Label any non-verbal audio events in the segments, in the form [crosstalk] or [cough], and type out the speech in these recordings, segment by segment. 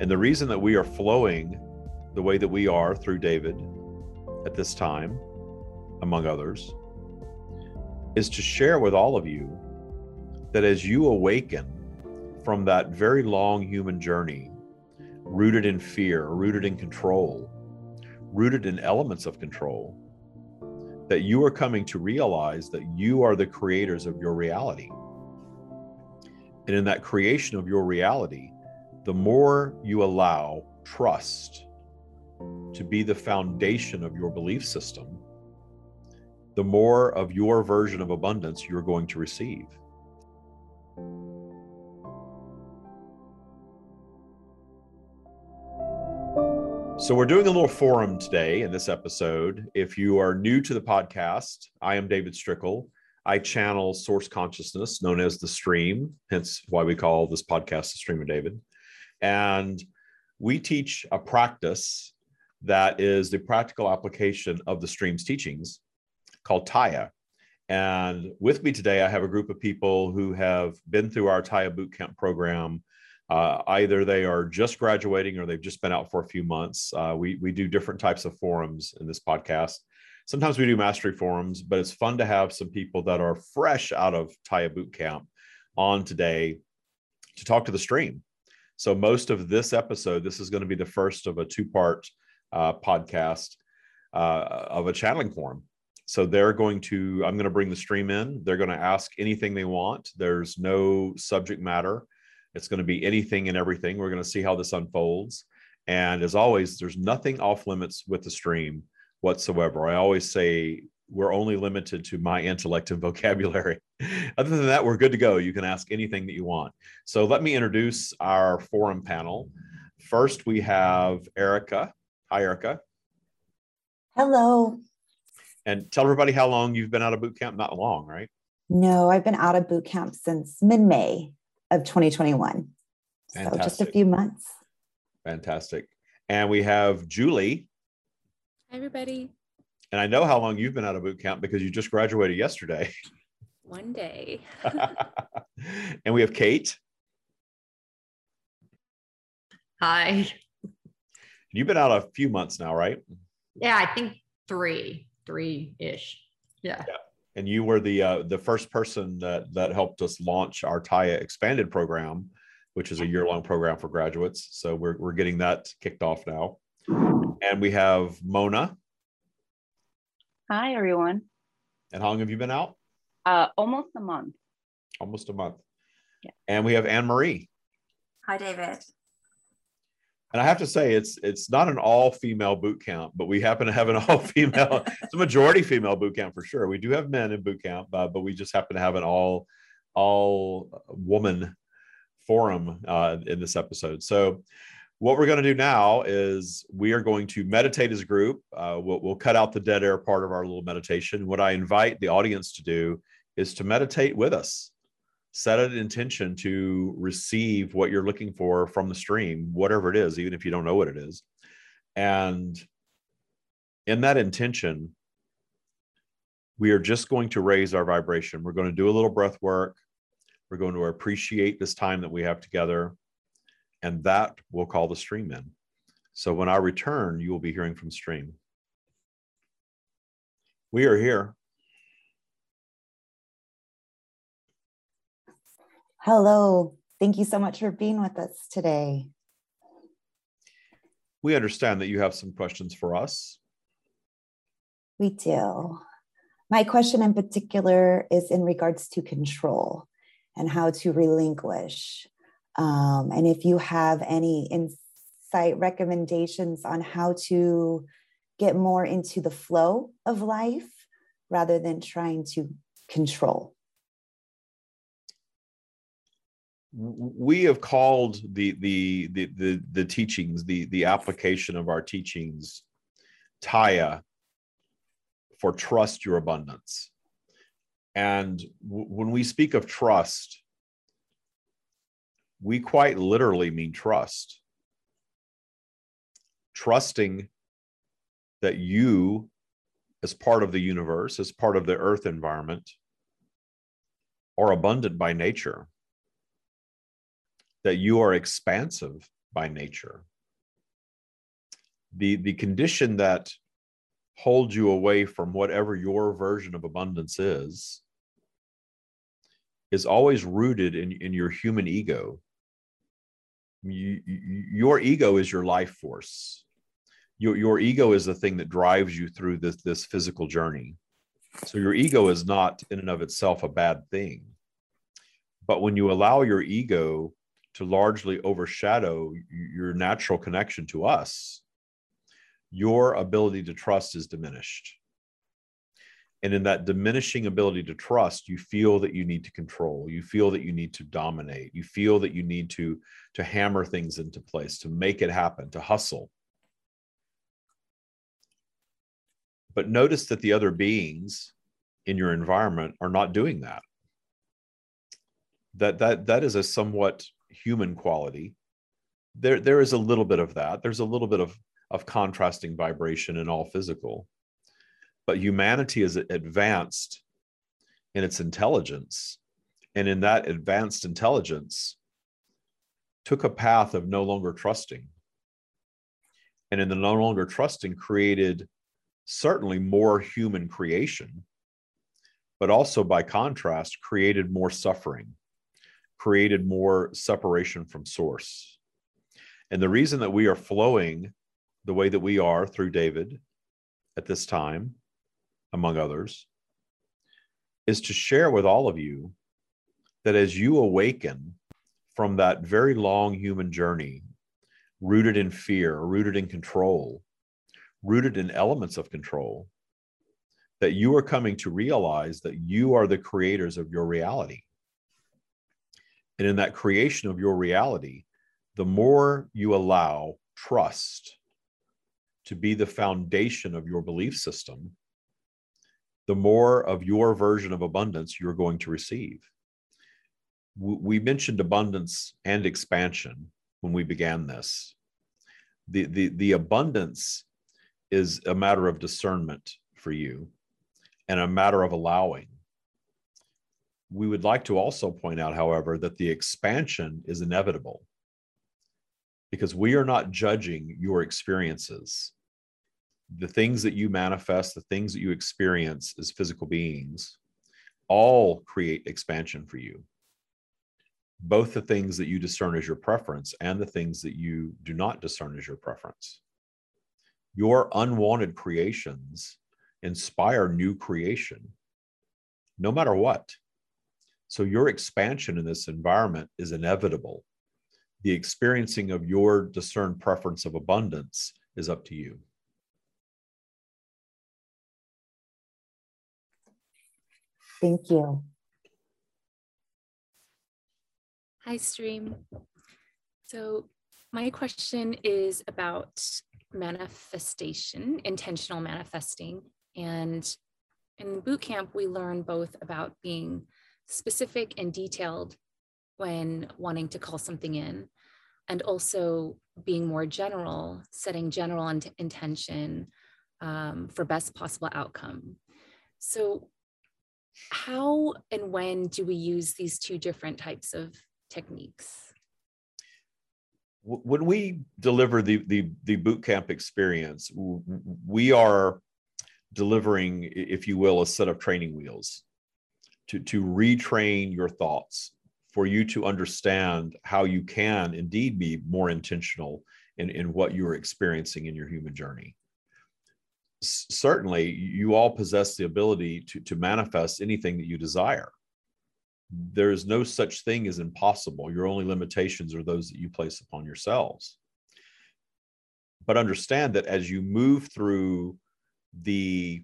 And the reason that we are flowing the way that we are through David at this time, among others, is to share with all of you that as you awaken from that very long human journey, rooted in fear, rooted in control, rooted in elements of control, that you are coming to realize that you are the creators of your reality. And in that creation of your reality, the more you allow trust to be the foundation of your belief system, the more of your version of abundance you're going to receive. So, we're doing a little forum today in this episode. If you are new to the podcast, I am David Strickel. I channel source consciousness known as the stream, hence why we call this podcast the Stream of David. And we teach a practice that is the practical application of the stream's teachings called Tya. And with me today, I have a group of people who have been through our Tya Bootcamp program. Uh, either they are just graduating or they've just been out for a few months. Uh, we, we do different types of forums in this podcast. Sometimes we do mastery forums, but it's fun to have some people that are fresh out of Tya Bootcamp on today to talk to the stream. So, most of this episode, this is going to be the first of a two part uh, podcast uh, of a channeling forum. So they're going to, I'm going to bring the stream in. They're going to ask anything they want. There's no subject matter. It's going to be anything and everything. We're going to see how this unfolds. And as always, there's nothing off limits with the stream whatsoever. I always say we're only limited to my intellect and vocabulary. Other than that, we're good to go. You can ask anything that you want. So let me introduce our forum panel. First, we have Erica. Hi, Erica. Hello. And tell everybody how long you've been out of boot camp. Not long, right? No, I've been out of boot camp since mid May of 2021. Fantastic. So just a few months. Fantastic. And we have Julie. Hi, everybody. And I know how long you've been out of boot camp because you just graduated yesterday. [laughs] One day. [laughs] and we have Kate. Hi. You've been out a few months now, right? Yeah, I think three, three ish. Yeah. yeah. And you were the uh, the first person that that helped us launch our Tya expanded program, which is a year long program for graduates. So we're we're getting that kicked off now. And we have Mona. Hi, everyone. And how long have you been out? Uh, almost a month. Almost a month. Yeah. And we have Anne Marie. Hi, David and I have to say it's it's not an all female boot camp, but we happen to have an [laughs] all female. it's a majority female boot camp for sure. We do have men in boot camp, uh, but we just happen to have an all all woman forum uh, in this episode. So. What we're going to do now is we are going to meditate as a group. Uh, we'll, we'll cut out the dead air part of our little meditation. What I invite the audience to do is to meditate with us set an intention to receive what you're looking for from the stream, whatever it is, even if you don't know what it is. And in that intention, we are just going to raise our vibration. We're going to do a little breath work. We're going to appreciate this time that we have together. And that will call the stream in. So when I return, you will be hearing from stream. We are here. Hello. Thank you so much for being with us today. We understand that you have some questions for us. We do. My question in particular is in regards to control and how to relinquish. Um, and if you have any insight recommendations on how to get more into the flow of life rather than trying to control. We have called the, the the the the, teachings the the application of our teachings Tya for trust your abundance. And w- when we speak of trust we quite literally mean trust. Trusting that you as part of the universe as part of the earth environment are abundant by nature that you are expansive by nature. The, the condition that holds you away from whatever your version of abundance is is always rooted in, in your human ego. You, you, your ego is your life force. Your, your ego is the thing that drives you through this, this physical journey. So your ego is not in and of itself a bad thing. But when you allow your ego to largely overshadow your natural connection to us, your ability to trust is diminished. And in that diminishing ability to trust, you feel that you need to control. You feel that you need to dominate. You feel that you need to, to hammer things into place, to make it happen, to hustle. But notice that the other beings in your environment are not doing that. That that that is a somewhat human quality. There there is a little bit of that. There's a little bit of of contrasting vibration in all physical. But humanity is advanced in its intelligence. And in that advanced intelligence, took a path of no longer trusting. And in the no longer trusting, created certainly more human creation, but also by contrast, created more suffering, created more separation from source. And the reason that we are flowing the way that we are through David at this time, among others, is to share with all of you that as you awaken from that very long human journey, rooted in fear, rooted in control, rooted in elements of control, that you are coming to realize that you are the creators of your reality. And in that creation of your reality, the more you allow trust to be the foundation of your belief system, the more of your version of abundance you're going to receive. We mentioned abundance and expansion when we began this. The, the, the abundance is a matter of discernment for you and a matter of allowing. We would like to also point out, however, that the expansion is inevitable because we are not judging your experiences. The things that you manifest, the things that you experience as physical beings, all create expansion for you. Both the things that you discern as your preference and the things that you do not discern as your preference your unwanted creations inspire new creation, no matter what. So, your expansion in this environment is inevitable. The experiencing of your discerned preference of abundance is up to you. Thank you. Hi, Stream. So, my question is about manifestation, intentional manifesting. And in boot camp, we learn both about being specific and detailed when wanting to call something in, and also being more general, setting general int- intention um, for best possible outcome. So, how and when do we use these two different types of techniques? when we deliver the the the boot camp experience we are delivering if you will a set of training wheels to to retrain your thoughts for you to understand how you can indeed be more intentional in in what you are experiencing in your human journey S- certainly you all possess the ability to to manifest anything that you desire there is no such thing as impossible. Your only limitations are those that you place upon yourselves. But understand that as you move through the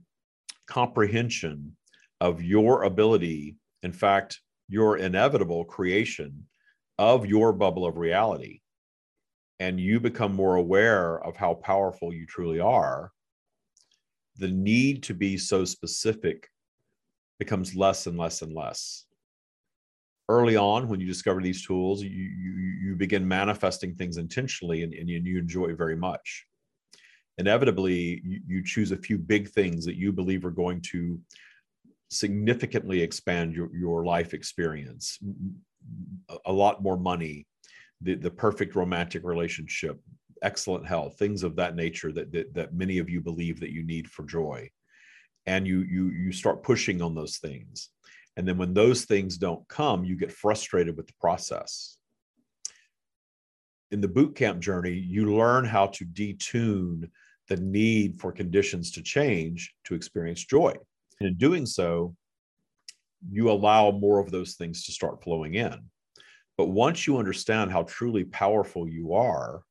comprehension of your ability, in fact, your inevitable creation of your bubble of reality, and you become more aware of how powerful you truly are, the need to be so specific becomes less and less and less. Early on when you discover these tools you you, you begin manifesting things intentionally and, and you enjoy very much. Inevitably you, you choose a few big things that you believe are going to significantly expand your, your life experience a lot more money the, the perfect romantic relationship, excellent health, things of that nature that, that, that many of you believe that you need for joy. And you, you, you start pushing on those things. And then when those things don't come, you get frustrated with the process. In the boot camp journey, you learn how to detune the need for conditions to change to experience joy. And in doing so, you allow more of those things to start flowing in. But once you understand how truly powerful you are,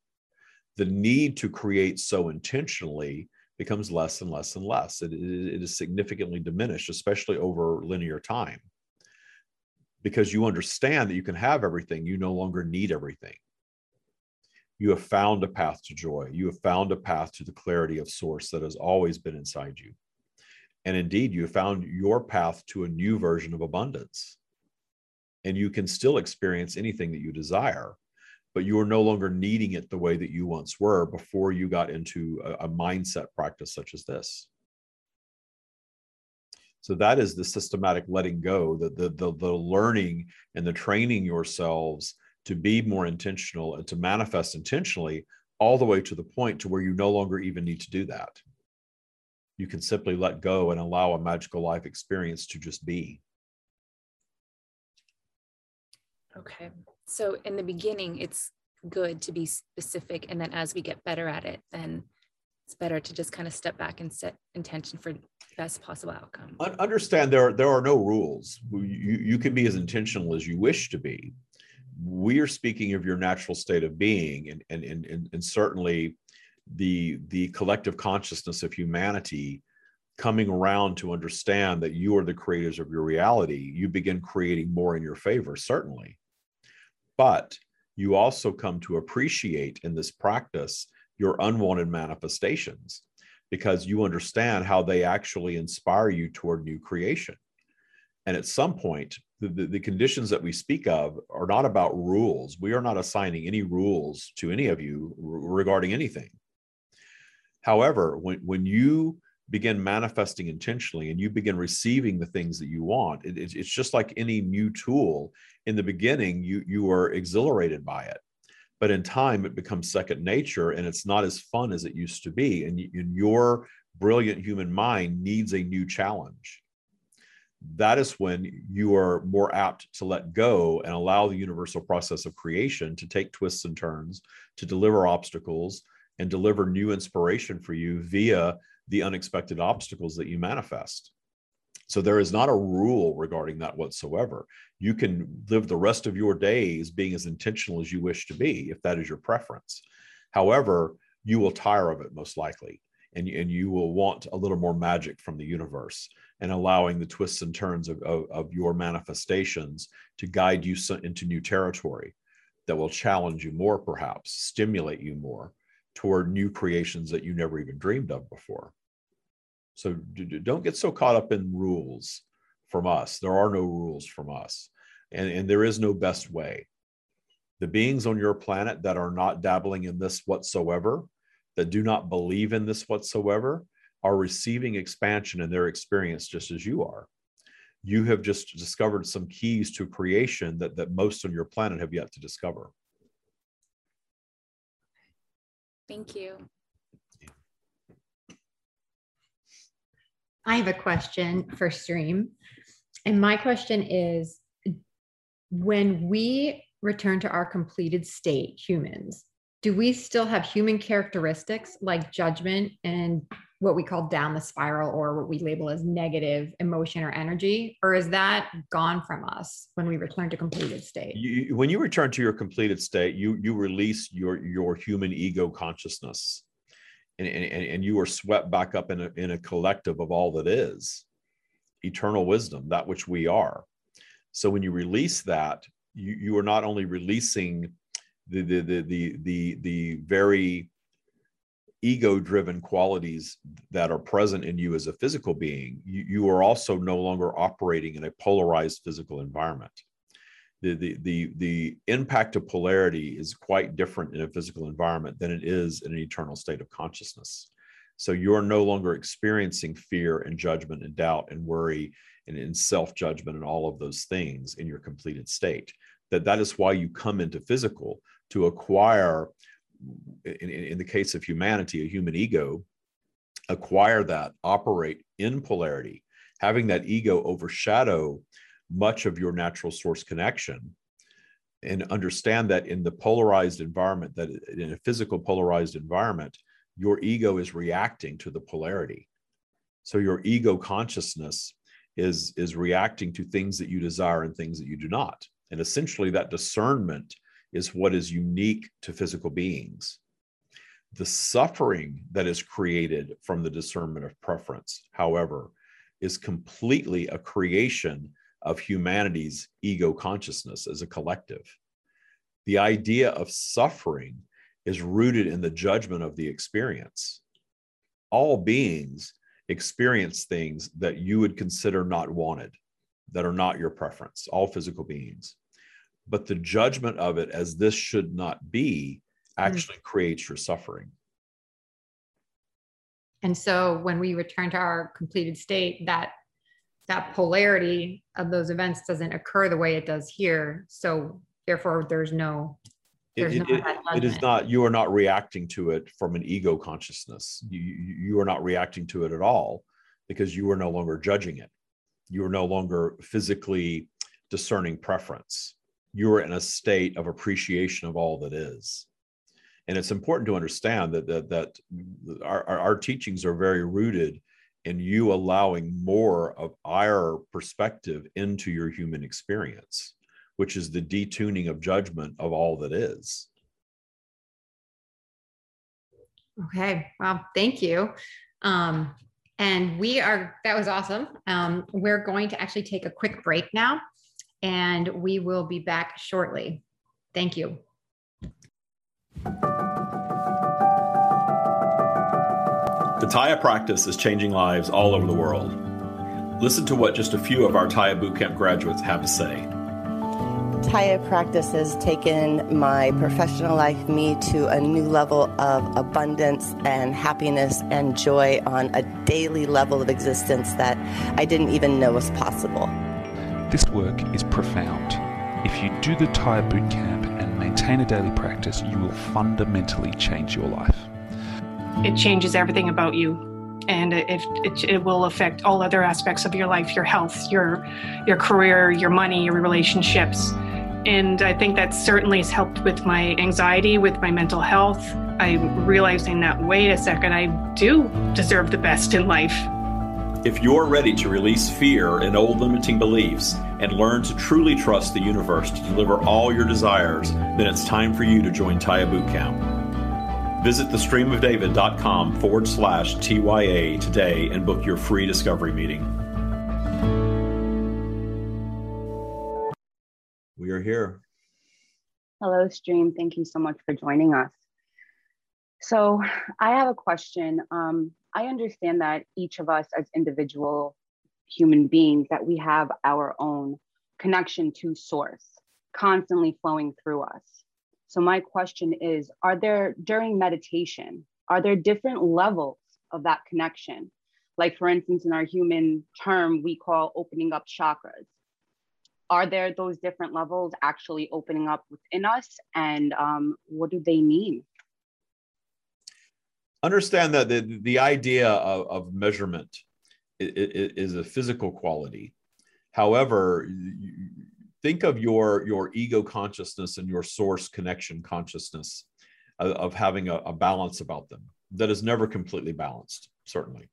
the need to create so intentionally becomes less and less and less. It, it is significantly diminished, especially over linear time. Because you understand that you can have everything, you no longer need everything. You have found a path to joy. You have found a path to the clarity of source that has always been inside you. And indeed, you found your path to a new version of abundance. And you can still experience anything that you desire, but you are no longer needing it the way that you once were before you got into a, a mindset practice such as this. So that is the systematic letting go, the, the, the, the learning and the training yourselves to be more intentional and to manifest intentionally all the way to the point to where you no longer even need to do that you can simply let go and allow a magical life experience to just be. Okay. So in the beginning, it's good to be specific. And then as we get better at it, then it's better to just kind of step back and set intention for best possible outcome. Understand there, there are no rules. You, you can be as intentional as you wish to be. We are speaking of your natural state of being, and, and, and, and certainly the the collective consciousness of humanity coming around to understand that you are the creators of your reality you begin creating more in your favor certainly. But you also come to appreciate in this practice your unwanted manifestations because you understand how they actually inspire you toward new creation. And at some point the, the, the, conditions that we speak of are not about rules. We are not assigning any rules to any of you regarding anything However, when, when you begin manifesting intentionally and you begin receiving the things that you want, it, it's just like any new tool. In the beginning, you, you are exhilarated by it. But in time, it becomes second nature and it's not as fun as it used to be. And, and your brilliant human mind needs a new challenge that is when you are more apt to let go and allow the universal process of creation to take twists and turns, to deliver obstacles, and deliver new inspiration for you via the unexpected obstacles that you manifest. So there is not a rule regarding that whatsoever. You can live the rest of your days being as intentional as you wish to be, if that is your preference. However, you will tire of it most likely, and, and you will want a little more magic from the universe and allowing the twists and turns of, of, of your manifestations to guide you into new territory that will challenge you more, perhaps, stimulate you more toward new creations that you never even dreamed of before. So don't get so caught up in rules from us. There are no rules from us, and, and there is no best way. The beings on your planet that are not dabbling in this whatsoever, that do not believe in this whatsoever, are receiving expansion in their experience just as you are. You have just discovered some keys to creation that, that most on your planet have yet to discover. Thank you. I have a question for stream. And my question is when we return to our completed state, humans, do we still have human characteristics like judgment and what we call down the spiral or what we label as negative emotion or energy or is that gone from us when we return to completed state? You, when you return to your completed state you you release your your human ego consciousness. And, and, and you are swept back up in a, in a collective of all that is eternal wisdom that which we are. So when you release that you, you are not only releasing the the the the the, the very ego driven qualities that are present in you as a physical being you, you are also no longer operating in a polarized physical environment. The, the the the impact of polarity is quite different in a physical environment than it is in an eternal state of consciousness. So you're no longer experiencing fear and judgment and doubt and worry and, and self judgment and all of those things in your completed state. That that is why you come into physical to acquire in, in the case of humanity a human ego acquire that operate in polarity. Having that ego overshadow much of your natural source connection and understand that in the polarized environment that in a physical polarized environment your ego is reacting to the polarity. So your ego consciousness is is reacting to things that you desire and things that you do not. And essentially that discernment is what is unique to physical beings the suffering that is created from the discernment of preference however is completely a creation of humanity's ego consciousness as a collective. The idea of suffering is rooted in the judgment of the experience. All beings experience things that you would consider not wanted, that are not your preference, all physical beings. But the judgment of it as this should not be actually mm. creates your suffering. And so when we return to our completed state, that that polarity of those events doesn't occur the way it does here. So therefore, there's no. There's it, no it, it is not. You are not reacting to it from an ego consciousness. You you are not reacting to it at all because you are no longer judging it. You are no longer physically discerning preference. You are in a state of appreciation of all that is. And it's important to understand that that, that our, our teachings are very rooted in you allowing more of our perspective into your human experience which is the detuning of judgment of all that is. Okay well thank you. Um, and we are that was awesome. Um, we're going to actually take a quick break now and we will be back shortly thank you The Tya practice is changing lives all over the world. Listen to what just a few of our Tya Bootcamp graduates have to say. Tya practice has taken my professional life, me, to a new level of abundance and happiness and joy on a daily level of existence that I didn't even know was possible. This work is profound. If you do the Thai boot camp and maintain a daily practice, you will fundamentally change your life. It changes everything about you and it, it, it, will affect all other aspects of your life your health your your career your money your relationships. And i think that certainly has helped with my anxiety with my mental health. I'm realizing that wait a second i do deserve the best in life if you're ready to release fear and old limiting beliefs and learn to truly trust the universe to deliver all your desires then it's time for you to join Tya bootcamp Visit thestreamofdavid.com forward slash TYA today and book your free discovery meeting. We are here. Hello, Stream. Thank you so much for joining us. So, I have a question. Um, I understand that each of us, as individual human beings, that we have our own connection to source constantly flowing through us. So my question is, are there during meditation, are there different levels of that connection? Like for instance, in our human term, we call opening up chakras. Are there those different levels actually opening up within us? And um, what do they mean? Understand that the, the idea of, of measurement is a physical quality. However, think of your your ego consciousness and your source connection consciousness of, of having a, a, balance about them that is never completely balanced certainly.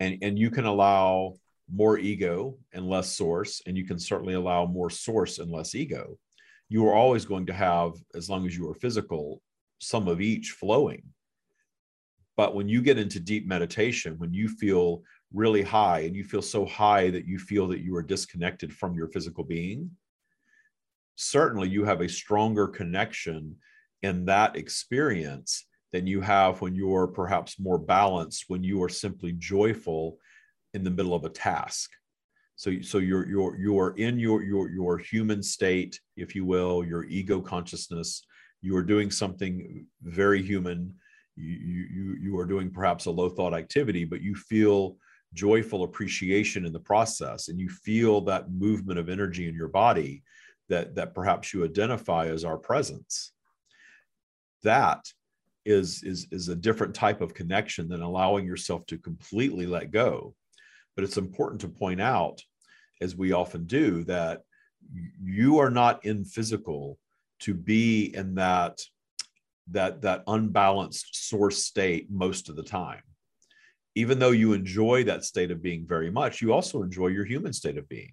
And and you can allow more ego and less source and you can certainly allow more source and less ego. You are always going to have as long as you are physical some of each flowing but when you get into deep meditation when you feel really high and you feel so high that you feel that you are disconnected from your physical being, certainly you have a stronger connection in that experience than you have when you're perhaps more balanced, when you are simply joyful in the middle of a task. So, so you're you're you're in your your your human state, if you will, your ego consciousness. You are doing something very human. You you you are doing perhaps a low thought activity, but you feel joyful appreciation in the process and you feel that movement of energy in your body that that perhaps you identify as our presence. That is is is a different type of connection than allowing yourself to completely let go. But it's important to point out as we often do that you are not in physical to be in that that that unbalanced source state most of the time. Even though you enjoy that state of being very much you also enjoy your human state of being.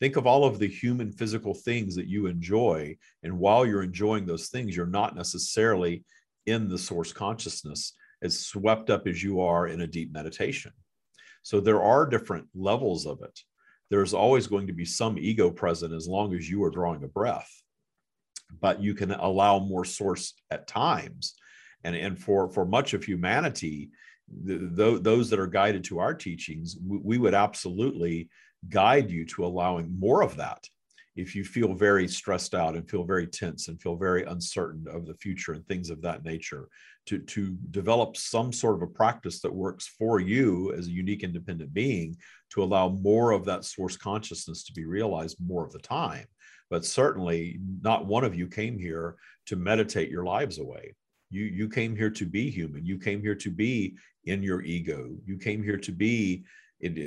Think of all of the human physical things that you enjoy and while you're enjoying those things you're not necessarily in the source consciousness as swept up as you are in a deep meditation. So there are different levels of it. There's always going to be some ego present as long as you are drawing a breath but you can allow more source at times. And and for for much of humanity the, the, those that are guided to our teachings we, we would absolutely guide you to allowing more of that. If you feel very stressed out and feel very tense and feel very uncertain of the future and things of that nature to, to develop some sort of a practice that works for you as a unique independent being to allow more of that source consciousness to be realized more of the time but certainly not one of you came here to meditate your lives away. You you came here to be human. You came here to be in your ego. You came here to be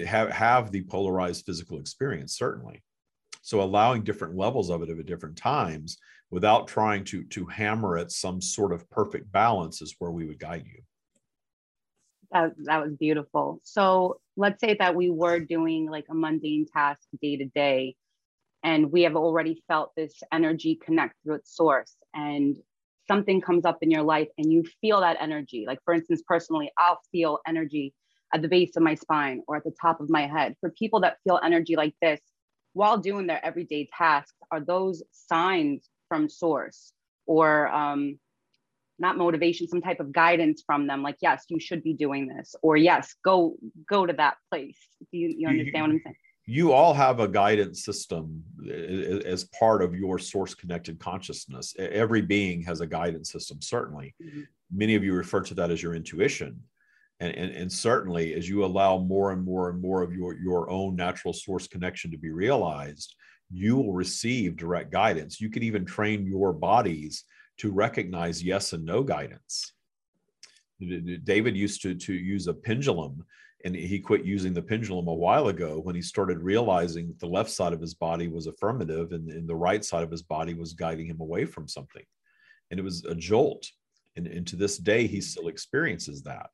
have have the polarized physical experience certainly. So allowing different levels of it at different times without trying to to hammer at some sort of perfect balance is where we would guide you. That, that was beautiful. So let's say that we were doing like a mundane task day to day and we have already felt this energy connect through its source and something comes up in your life and you feel that energy. Like for instance personally i'll feel energy at the base of my spine or at the top of my head. For people that feel energy like this while doing their everyday tasks are those signs from source or um, not motivation some type of guidance from them like yes you should be doing this or yes go go to that place. Do you, you understand what i'm saying you all have a guidance system eh, eh, eh, as part of your source connected consciousness. Every being has a guidance system, certainly. Mm-hmm. Many of you refer to that as your intuition. And, and, and, certainly, as you allow more and more and more of your, your own natural source connection to be realized, you will receive direct guidance. You can even train your bodies to recognize yes and no guidance. David used to, to use a pendulum and he quit using the pendulum a while ago when he started realizing the left side of his body was affirmative and, and the right side of his body was guiding him away from something. And it was a jolt. And, and to this day he still experiences that.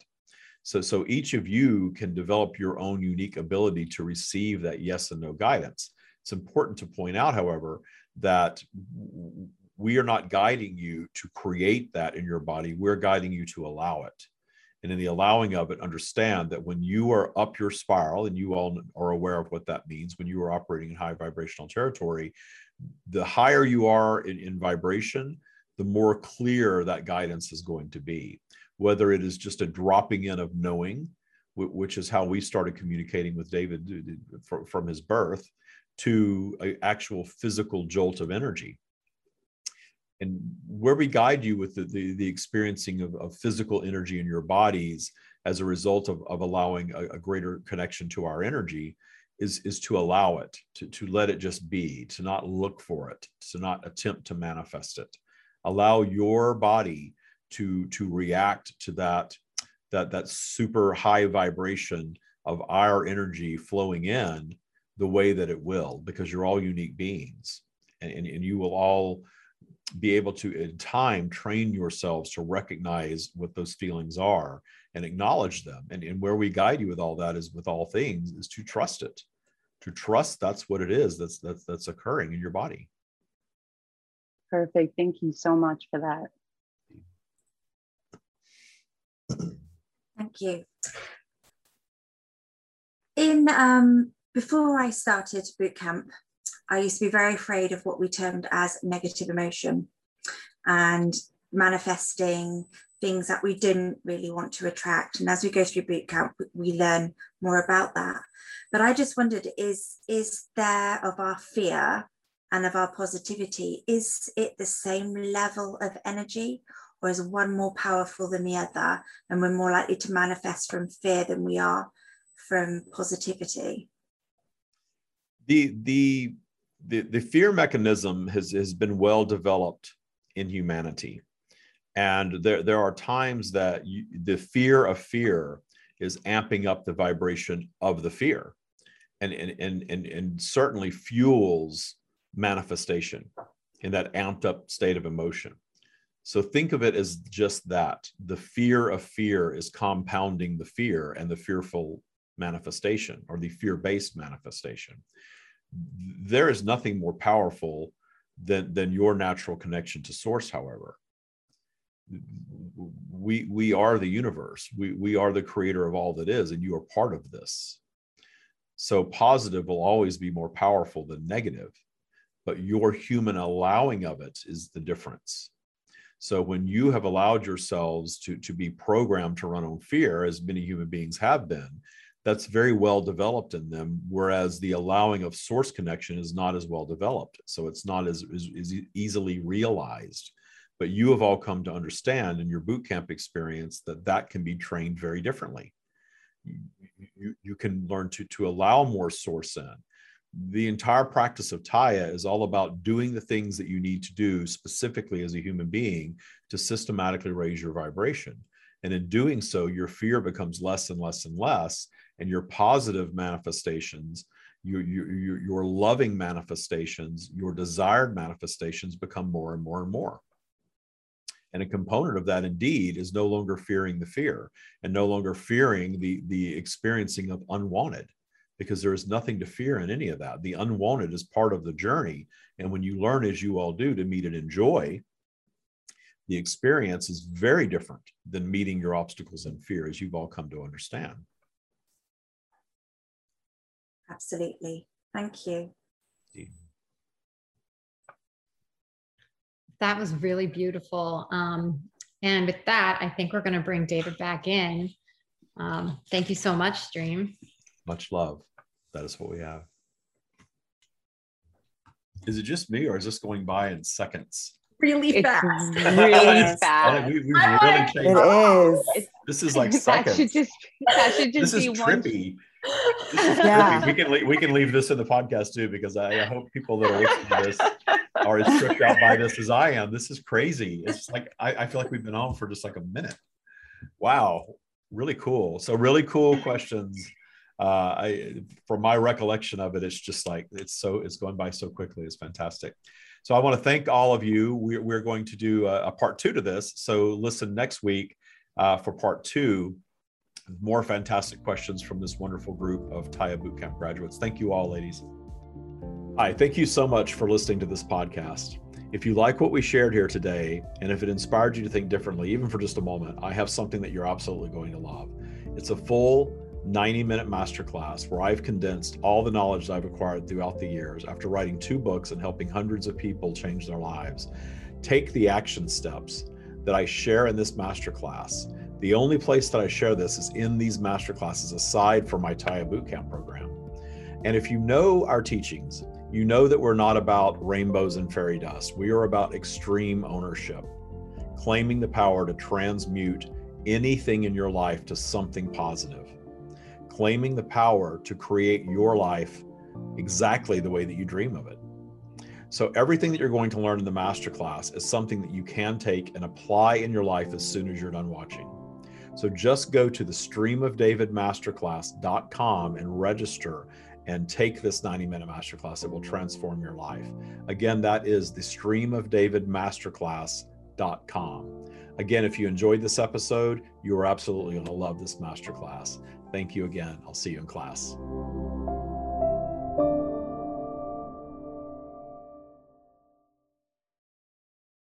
So so each of you can develop your own unique ability to receive that yes and no guidance. It's important to point out however that we are not guiding you to create that in your body. We're guiding you to allow it and in the allowing of it understand that when you are up your spiral and you all are aware of what that means when you are operating in high vibrational territory the higher you are in, in vibration the more clear that guidance is going to be. Whether it is just a dropping in of knowing which is how we started communicating with david from his birth to an actual physical jolt of energy and where we guide you with the, the, the experiencing of, of, physical energy in your bodies as a result of, of allowing a, a, greater connection to our energy is, is to allow it, to, to let it just be, to not look for it, to not attempt to manifest it. Allow your body to, to react to that, that, that super high vibration of our energy flowing in the way that it will, because you're all unique beings. and, and, and you will all be able to in time train yourselves to recognize what those feelings are and acknowledge them. And, and where we guide you with all that is with all things is to trust it. To trust that's what it is that's that's that's occurring in your body. Perfect. Thank you so much for that. Thank you. In um before i started boot camp I used to be very afraid of what we termed as negative emotion and manifesting things that we didn't really want to attract. And as we go through boot camp, we learn more about that. But I just wondered is, is there of our fear and of our positivity, is it the same level of energy? Or is one more powerful than the other? And we're more likely to manifest from fear than we are from positivity? The the the, the fear mechanism has, has been well developed in humanity. And there, there are times that you, the fear of fear is amping up the vibration of the fear and, and, and, and, and certainly fuels manifestation in that amped up state of emotion. So think of it as just that. The fear of fear is compounding the fear and the fearful manifestation or the fear based manifestation. There is nothing more powerful than, than your natural connection to source, however. We, we are the universe. We, we are the creator of all that is, and you are part of this. So positive will always be more powerful than negative, but your human allowing of it is the difference. So when you have allowed yourselves to, to be programmed to run on fear, as many human beings have been, that's very well developed in them whereas the allowing of source connection is not as well developed. So it's not as, as, as, easily realized. But you have all come to understand in your boot camp experience that that can be trained very differently. You, you can learn to to allow more source in. The entire practice of Tya is all about doing the things that you need to do specifically as a human being to systematically raise your vibration. And in doing so, your fear becomes less and less and less and your positive manifestations your, your, your loving manifestations your desired manifestations become more and more and more. And a component of that indeed is no longer fearing the fear and no longer fearing the the experiencing of unwanted because there is nothing to fear in any of that. The unwanted is part of the journey. And when you learn as you all do to meet and enjoy the experience is very different than meeting your obstacles and fear as you've all come to understand Absolutely. Thank you. That was really beautiful. Um, and with that, I think we're going to bring David back in. Um, thank you so much, Stream. Much love. That is what we have. Is it just me or is this going by in seconds? Really it's fast. Really [laughs] fast. we, we really changed. It is. This is like seconds. That should just, that should just this be is one. Yeah. We can leave, we can leave this in the podcast too because I, I hope people that are listening to this are as tripped out by this as I am. This is crazy. It's like I, I feel like we've been on for just like a minute. Wow, really cool. So really cool questions. Uh, I from my recollection of it, it's just like it's so it's going by so quickly. It's fantastic. So I want to thank all of you. We're, we're going to do a, a part two to this. So listen next week uh, for part two more fantastic questions from this wonderful group of Tya Bootcamp graduates. Thank you all, ladies. Hi, thank you so much for listening to this podcast. If you like what we shared here today, and if it inspired you to think differently, even for just a moment, I have something that you're absolutely going to love. It's a full 90 minute masterclass where I've condensed all the knowledge that I've acquired throughout the years after writing two books and helping hundreds of people change their lives. Take the action steps that I share in this masterclass the only place that I share this is in these masterclasses, aside from my Tya Bootcamp program. And if you know our teachings, you know that we're not about rainbows and fairy dust. We are about extreme ownership, claiming the power to transmute anything in your life to something positive, claiming the power to create your life exactly the way that you dream of it. So, everything that you're going to learn in the masterclass is something that you can take and apply in your life as soon as you're done watching. So just go to the streamofdavidmasterclass.com and register and take this 90 minute masterclass. It will transform your life. Again, that is the streamofdavidmasterclass.com. Again, if you enjoyed this episode, you are absolutely going to love this masterclass. Thank you again. I'll see you in class.